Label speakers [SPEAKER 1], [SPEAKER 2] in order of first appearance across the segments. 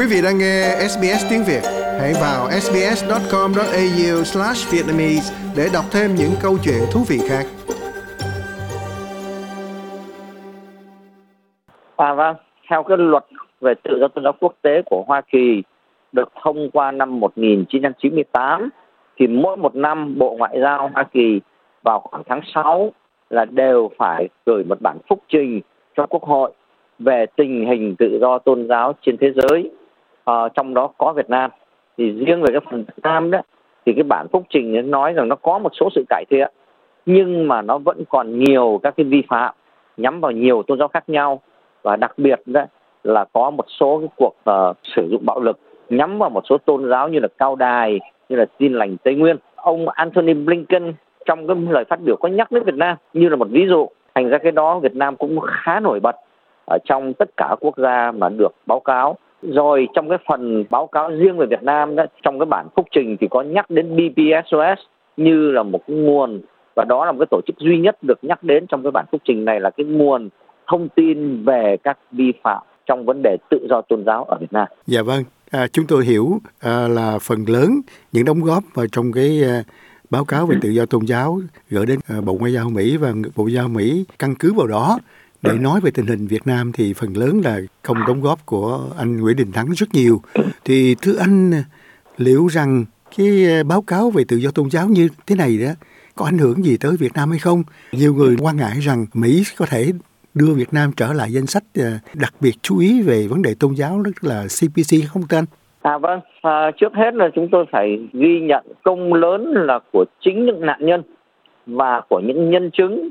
[SPEAKER 1] Quý vị đang nghe SBS tiếng Việt, hãy vào sbs.com.au/vietnamese để đọc thêm những câu chuyện thú vị khác.
[SPEAKER 2] À vâng, theo cái luật về tự do tôn giáo quốc tế của Hoa Kỳ được thông qua năm 1998 thì mỗi một năm Bộ Ngoại giao Hoa Kỳ vào khoảng tháng 6 là đều phải gửi một bản phúc trình cho Quốc hội về tình hình tự do tôn giáo trên thế giới à, trong đó có Việt Nam. Thì riêng về cái phần Việt Nam đó thì cái bản phúc trình nói rằng nó có một số sự cải thiện nhưng mà nó vẫn còn nhiều các cái vi phạm nhắm vào nhiều tôn giáo khác nhau. Và đặc biệt đó là có một số cái cuộc uh, sử dụng bạo lực nhắm vào một số tôn giáo như là cao đài như là tin lành tây nguyên. Ông Anthony Blinken trong cái lời phát biểu có nhắc đến Việt Nam như là một ví dụ. Thành ra cái đó Việt Nam cũng khá nổi bật ở trong tất cả quốc gia mà được báo cáo rồi trong cái phần báo cáo riêng về Việt Nam đó trong cái bản phúc trình thì có nhắc đến BPSOS như là một cái nguồn và đó là một cái tổ chức duy nhất được nhắc đến trong cái bản phúc trình này là cái nguồn thông tin về các vi phạm trong vấn đề tự do tôn giáo ở Việt Nam.
[SPEAKER 3] Dạ vâng, à, chúng tôi hiểu à, là phần lớn những đóng góp vào trong cái à, báo cáo về tự do tôn giáo gửi đến à, Bộ Ngoại giao Mỹ và Bộ Ngoại giao Mỹ căn cứ vào đó để nói về tình hình Việt Nam thì phần lớn là không đóng góp của anh Nguyễn Đình Thắng rất nhiều. Thì thưa anh, liệu rằng cái ờ, báo cáo về tự do tôn giáo như thế này đó có ảnh hưởng gì tới Việt Nam hay không? Nhiều người quan ngại rằng Mỹ có thể đưa Việt Nam trở lại danh sách ờ, đặc biệt chú ý về vấn đề tôn giáo tức là CPC không tên?
[SPEAKER 2] À vâng, à, trước hết là chúng tôi phải ghi nhận công lớn là của chính những nạn nhân và của những nhân chứng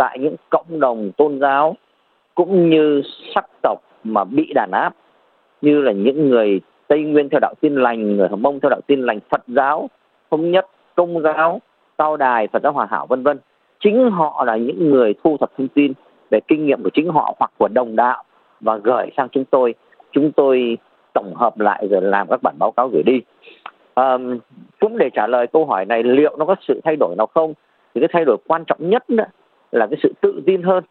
[SPEAKER 2] tại những cộng đồng tôn giáo cũng như sắc tộc mà bị đàn áp như là những người Tây Nguyên theo đạo Tin lành, người Hồng Mông theo đạo Tin lành, Phật giáo, Thống nhất, Công giáo, Cao đài, Phật giáo Hòa hảo vân vân. Chính họ là những người thu thập thông tin về kinh nghiệm của chính họ hoặc của đồng đạo và gửi sang chúng tôi. Chúng tôi tổng hợp lại rồi làm các bản báo cáo gửi đi. À, cũng để trả lời câu hỏi này liệu nó có sự thay đổi nào không thì cái thay đổi quan trọng nhất đó là cái sự tự tin hơn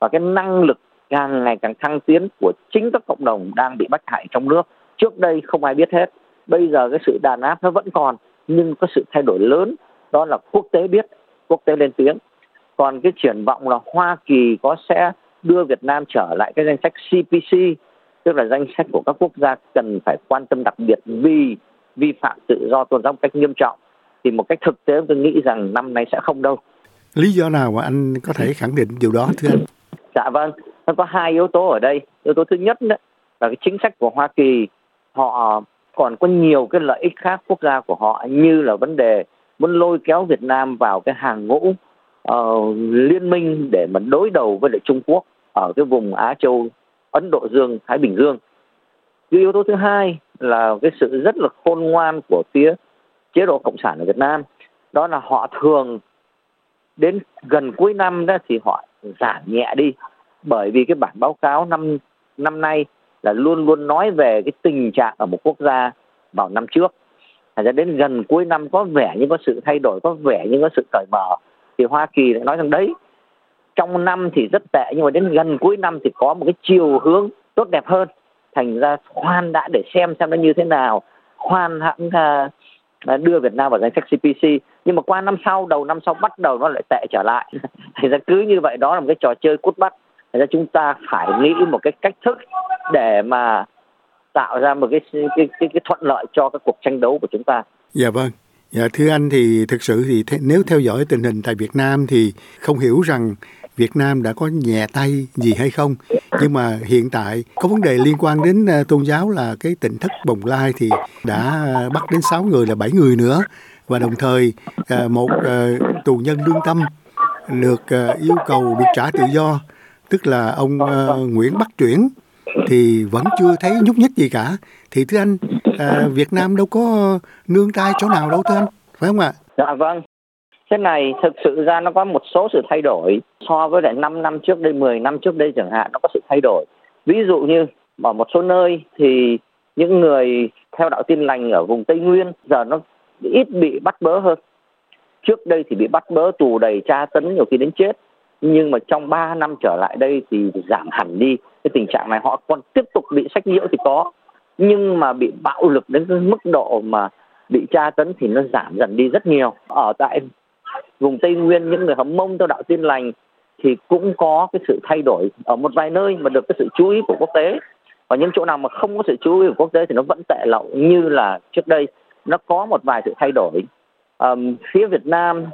[SPEAKER 2] và cái năng lực càng ngày càng thăng tiến của chính các cộng đồng đang bị bắt hại trong nước. Trước đây không ai biết hết, bây giờ cái sự đàn áp nó vẫn còn, nhưng có sự thay đổi lớn, đó là quốc tế biết, quốc tế lên tiếng. Còn cái triển vọng là Hoa Kỳ có sẽ đưa Việt Nam trở lại cái danh sách CPC tức là danh sách của các quốc gia cần phải quan tâm đặc biệt vì vi phạm tự do tôn giáo một cách nghiêm trọng. Thì một cách thực tế, tôi nghĩ rằng năm nay sẽ không đâu
[SPEAKER 3] lý do nào mà anh có thể khẳng định điều đó thưa anh
[SPEAKER 2] dạ vâng nó có hai yếu tố ở đây yếu tố thứ nhất đó là cái chính sách của Hoa Kỳ họ còn có nhiều cái lợi ích khác quốc gia của họ như là vấn đề muốn lôi kéo Việt Nam vào cái hàng ngũ uh, liên minh để mà đối đầu với lại Trung Quốc ở cái vùng Á Châu, Ấn Độ Dương, Thái Bình Dương. Cái yếu tố thứ hai là cái sự rất là khôn ngoan của phía chế độ cộng sản ở Việt Nam. Đó là họ thường đến gần cuối năm đó thì họ giảm nhẹ đi. Bởi vì cái bản báo cáo năm năm nay là luôn luôn nói về cái tình trạng ở một quốc gia vào năm trước. Thành ra đến gần cuối năm có vẻ như có sự thay đổi, có vẻ như có sự cởi mở. Thì Hoa Kỳ lại nói rằng đấy trong năm thì rất tệ nhưng mà đến gần cuối năm thì có một cái chiều hướng tốt đẹp hơn. Thành ra khoan đã để xem xem nó như thế nào. Khoan hãng uh, đưa Việt Nam vào danh sách CPC nhưng mà qua năm sau đầu năm sau bắt đầu nó lại tệ trở lại thì ra cứ như vậy đó là một cái trò chơi cút bắt thành ra chúng ta phải nghĩ một cái cách thức để mà tạo ra một cái cái cái, cái thuận lợi cho các cuộc tranh đấu của chúng ta.
[SPEAKER 3] Dạ vâng. Dạ, thưa anh thì thực sự thì th- nếu theo dõi tình hình tại Việt Nam thì không hiểu rằng Việt Nam đã có nhẹ tay gì hay không nhưng mà hiện tại có vấn đề liên quan đến ờ, tôn giáo là cái tỉnh thất bồng lai thì đã bắt đến 6 người là 7 người nữa và đồng thời ờ, một ờ, tù nhân lương tâm được yêu cầu được trả tự do tức là ông Nguyễn Bắc Chuyển thì vẫn chưa thấy nhúc nhích gì cả thì thưa anh à, Việt Nam đâu có nương tay chỗ nào đâu thưa anh phải không ạ?
[SPEAKER 2] Dạ vâng. Thế này thực sự ra nó có một số sự thay đổi so với lại 5 năm trước đây, 10 năm trước đây chẳng hạn nó có sự thay đổi. Ví dụ như ở một số nơi thì những người theo đạo tin lành ở vùng Tây Nguyên giờ nó ít bị bắt bớ hơn. Trước đây thì bị bắt bớ tù đầy tra tấn nhiều khi đến chết. Nhưng mà trong 3 năm trở lại đây thì giảm hẳn đi. Cái tình trạng này họ còn tiếp tục bị sách nhiễu thì có nhưng mà bị bạo lực đến cái mức độ mà bị tra tấn thì nó giảm dần đi rất nhiều ở tại vùng tây nguyên những người hâm mông theo đạo tin lành thì cũng có cái sự thay đổi ở một vài nơi mà được cái sự chú ý của quốc tế. Và những chỗ nào mà không có sự chú ý của quốc tế thì nó vẫn tệ lậu như là trước đây nó có một vài sự thay đổi. Um, phía Việt Nam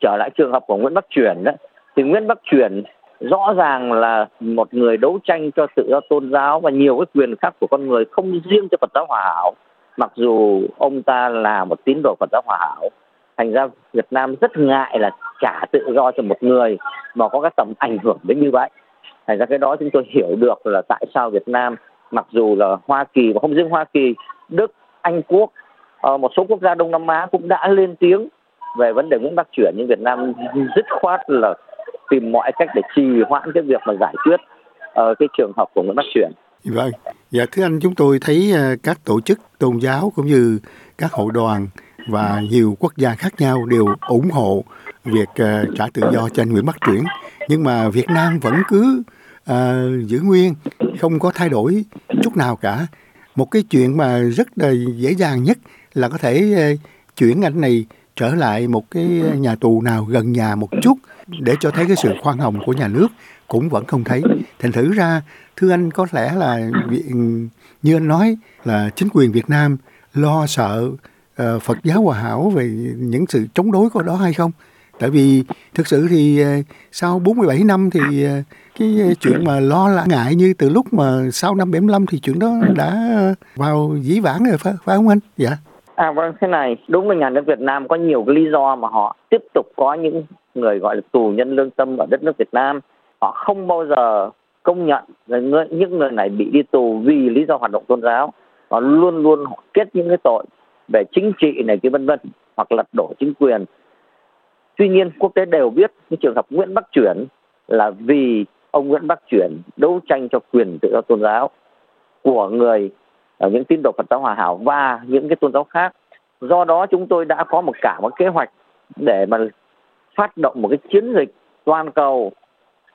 [SPEAKER 2] trở lại trường hợp của Nguyễn Bắc Truyền đó thì Nguyễn Bắc Truyền rõ ràng là một người đấu tranh cho tự do tôn giáo và nhiều cái quyền khác của con người không riêng cho Phật giáo Hòa Hảo mặc dù ông ta là một tín đồ Phật giáo Hòa Hảo thành ra Việt Nam rất ngại là trả tự do cho một người mà có cái tầm ảnh hưởng đến như vậy thành ra cái đó chúng tôi hiểu được là tại sao Việt Nam mặc dù là Hoa Kỳ và không riêng Hoa Kỳ Đức Anh Quốc ờ, một số quốc gia Đông Nam Á cũng đã lên tiếng về vấn đề Nguyễn Bắc chuyển nhưng Việt Nam dứt khoát là tìm mọi cách để trì hoãn cái việc mà giải quyết uh, cái trường hợp của Nguyễn Bắc chuyển.
[SPEAKER 3] Vâng, dạ thưa anh chúng tôi thấy ờ, các tổ chức tôn giáo cũng như các hội đoàn và nhiều quốc gia khác nhau đều ủng hộ việc uh, trả tự do cho anh Nguyễn Bắc Truyển nhưng mà Việt Nam vẫn cứ uh, giữ nguyên không có thay đổi chút nào cả. Một cái chuyện mà rất là dễ dàng nhất là có thể uh, chuyển anh này trở lại một cái nhà tù nào gần nhà một chút để cho thấy cái sự khoan hồng của nhà nước cũng vẫn không thấy. Thành thử ra thưa anh có lẽ là ừ, như anh nói là chính quyền Việt Nam lo sợ uh, Phật giáo hòa hảo về những sự chống đối của đó hay không tại vì thực sự thì uh, sau 47 năm thì uh, cái chuyện mà lo lắng ngại như từ lúc mà sau năm 75 thì chuyện đó đã vào dĩ vãng rồi phải, phải không anh dạ
[SPEAKER 2] À vâng, thế này, đúng là nhà nước Việt Nam có nhiều cái lý do mà họ tiếp tục có những người gọi là tù nhân lương tâm ở đất nước Việt Nam. Họ không bao giờ công nhận là những người này bị đi tù vì lý do hoạt động tôn giáo. Họ luôn luôn họ kết những cái tội về chính trị này, cái vân vân, hoặc lật đổ chính quyền. Tuy nhiên, quốc tế đều biết cái trường hợp Nguyễn Bắc Chuyển là vì ông Nguyễn Bắc Chuyển đấu tranh cho quyền tự do tôn giáo của người ở những tín đồ Phật giáo Hòa Hảo và những cái tôn giáo khác. Do đó, chúng tôi đã có một cả một kế hoạch để mà phát động một cái chiến dịch toàn cầu,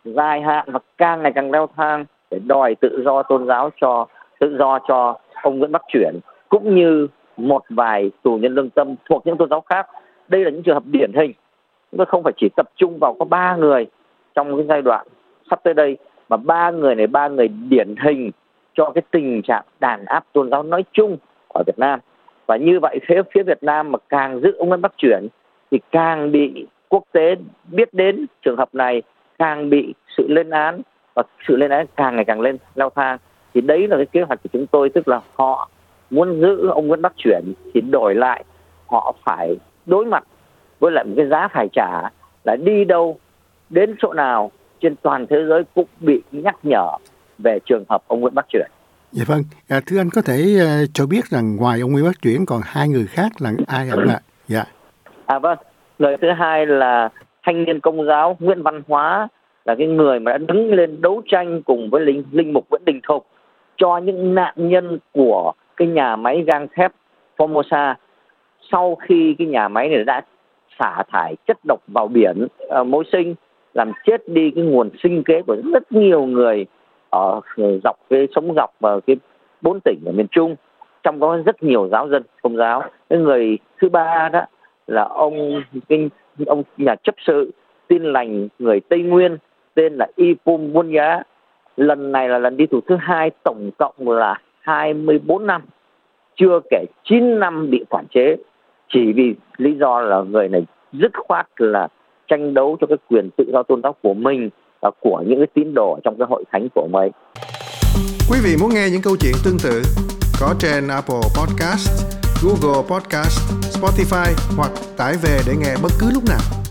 [SPEAKER 2] dài hạn và càng ngày càng leo thang để đòi tự do tôn giáo cho, tự do cho ông Nguyễn Bắc Chuyển, cũng như một vài tù nhân lương tâm thuộc những tôn giáo khác. Đây là những trường hợp điển hình. Chúng tôi không phải chỉ tập trung vào có ba người trong cái giai đoạn sắp tới đây, mà ba người này, ba người điển hình cho cái tình trạng đàn áp tôn giáo nói chung ở Việt Nam và như vậy phía phía Việt Nam mà càng giữ ông Nguyễn Bắc chuyển thì càng bị quốc tế biết đến trường hợp này, càng bị sự lên án và sự lên án càng ngày càng lên leo thang thì đấy là cái kế hoạch của chúng tôi, tức là họ muốn giữ ông Nguyễn Bắc chuyển thì đổi lại họ phải đối mặt với lại một cái giá phải trả là đi đâu đến chỗ nào trên toàn thế giới cũng bị nhắc nhở về trường hợp ông Nguyễn Bắc Chuyển.
[SPEAKER 3] Dạ vâng, à, thưa anh có thể uh, cho biết rằng ngoài ông Nguyễn Bắc Chuyển còn hai người khác là ai ạ? À? Dạ.
[SPEAKER 2] À vâng, người thứ hai là thanh niên công giáo Nguyễn Văn Hóa là cái người mà đã đứng lên đấu tranh cùng với linh linh mục Nguyễn Đình Thục cho những nạn nhân của cái nhà máy gang thép Formosa sau khi cái nhà máy này đã xả thải chất độc vào biển ờ, uh, môi sinh làm chết đi cái nguồn sinh kế của rất nhiều người ở dọc cái sống dọc và cái bốn tỉnh ở miền Trung. Trong đó rất nhiều giáo dân công giáo. Cái người thứ ba đó là ông kinh ông nhà chấp sự tin lành người Tây Nguyên tên là Ipum Buôn Giá lần này là lần đi tù thứ hai tổng cộng là 24 năm chưa kể 9 năm bị quản chế chỉ vì lý do là người này dứt khoát là tranh đấu cho cái quyền tự do tôn giáo của mình và của những cái tín đồ trong cái hội thánh của mình.
[SPEAKER 1] Quý vị muốn nghe những câu chuyện tương tự có trên Apple Podcast, Google Podcast, Spotify hoặc tải về để nghe bất cứ lúc nào.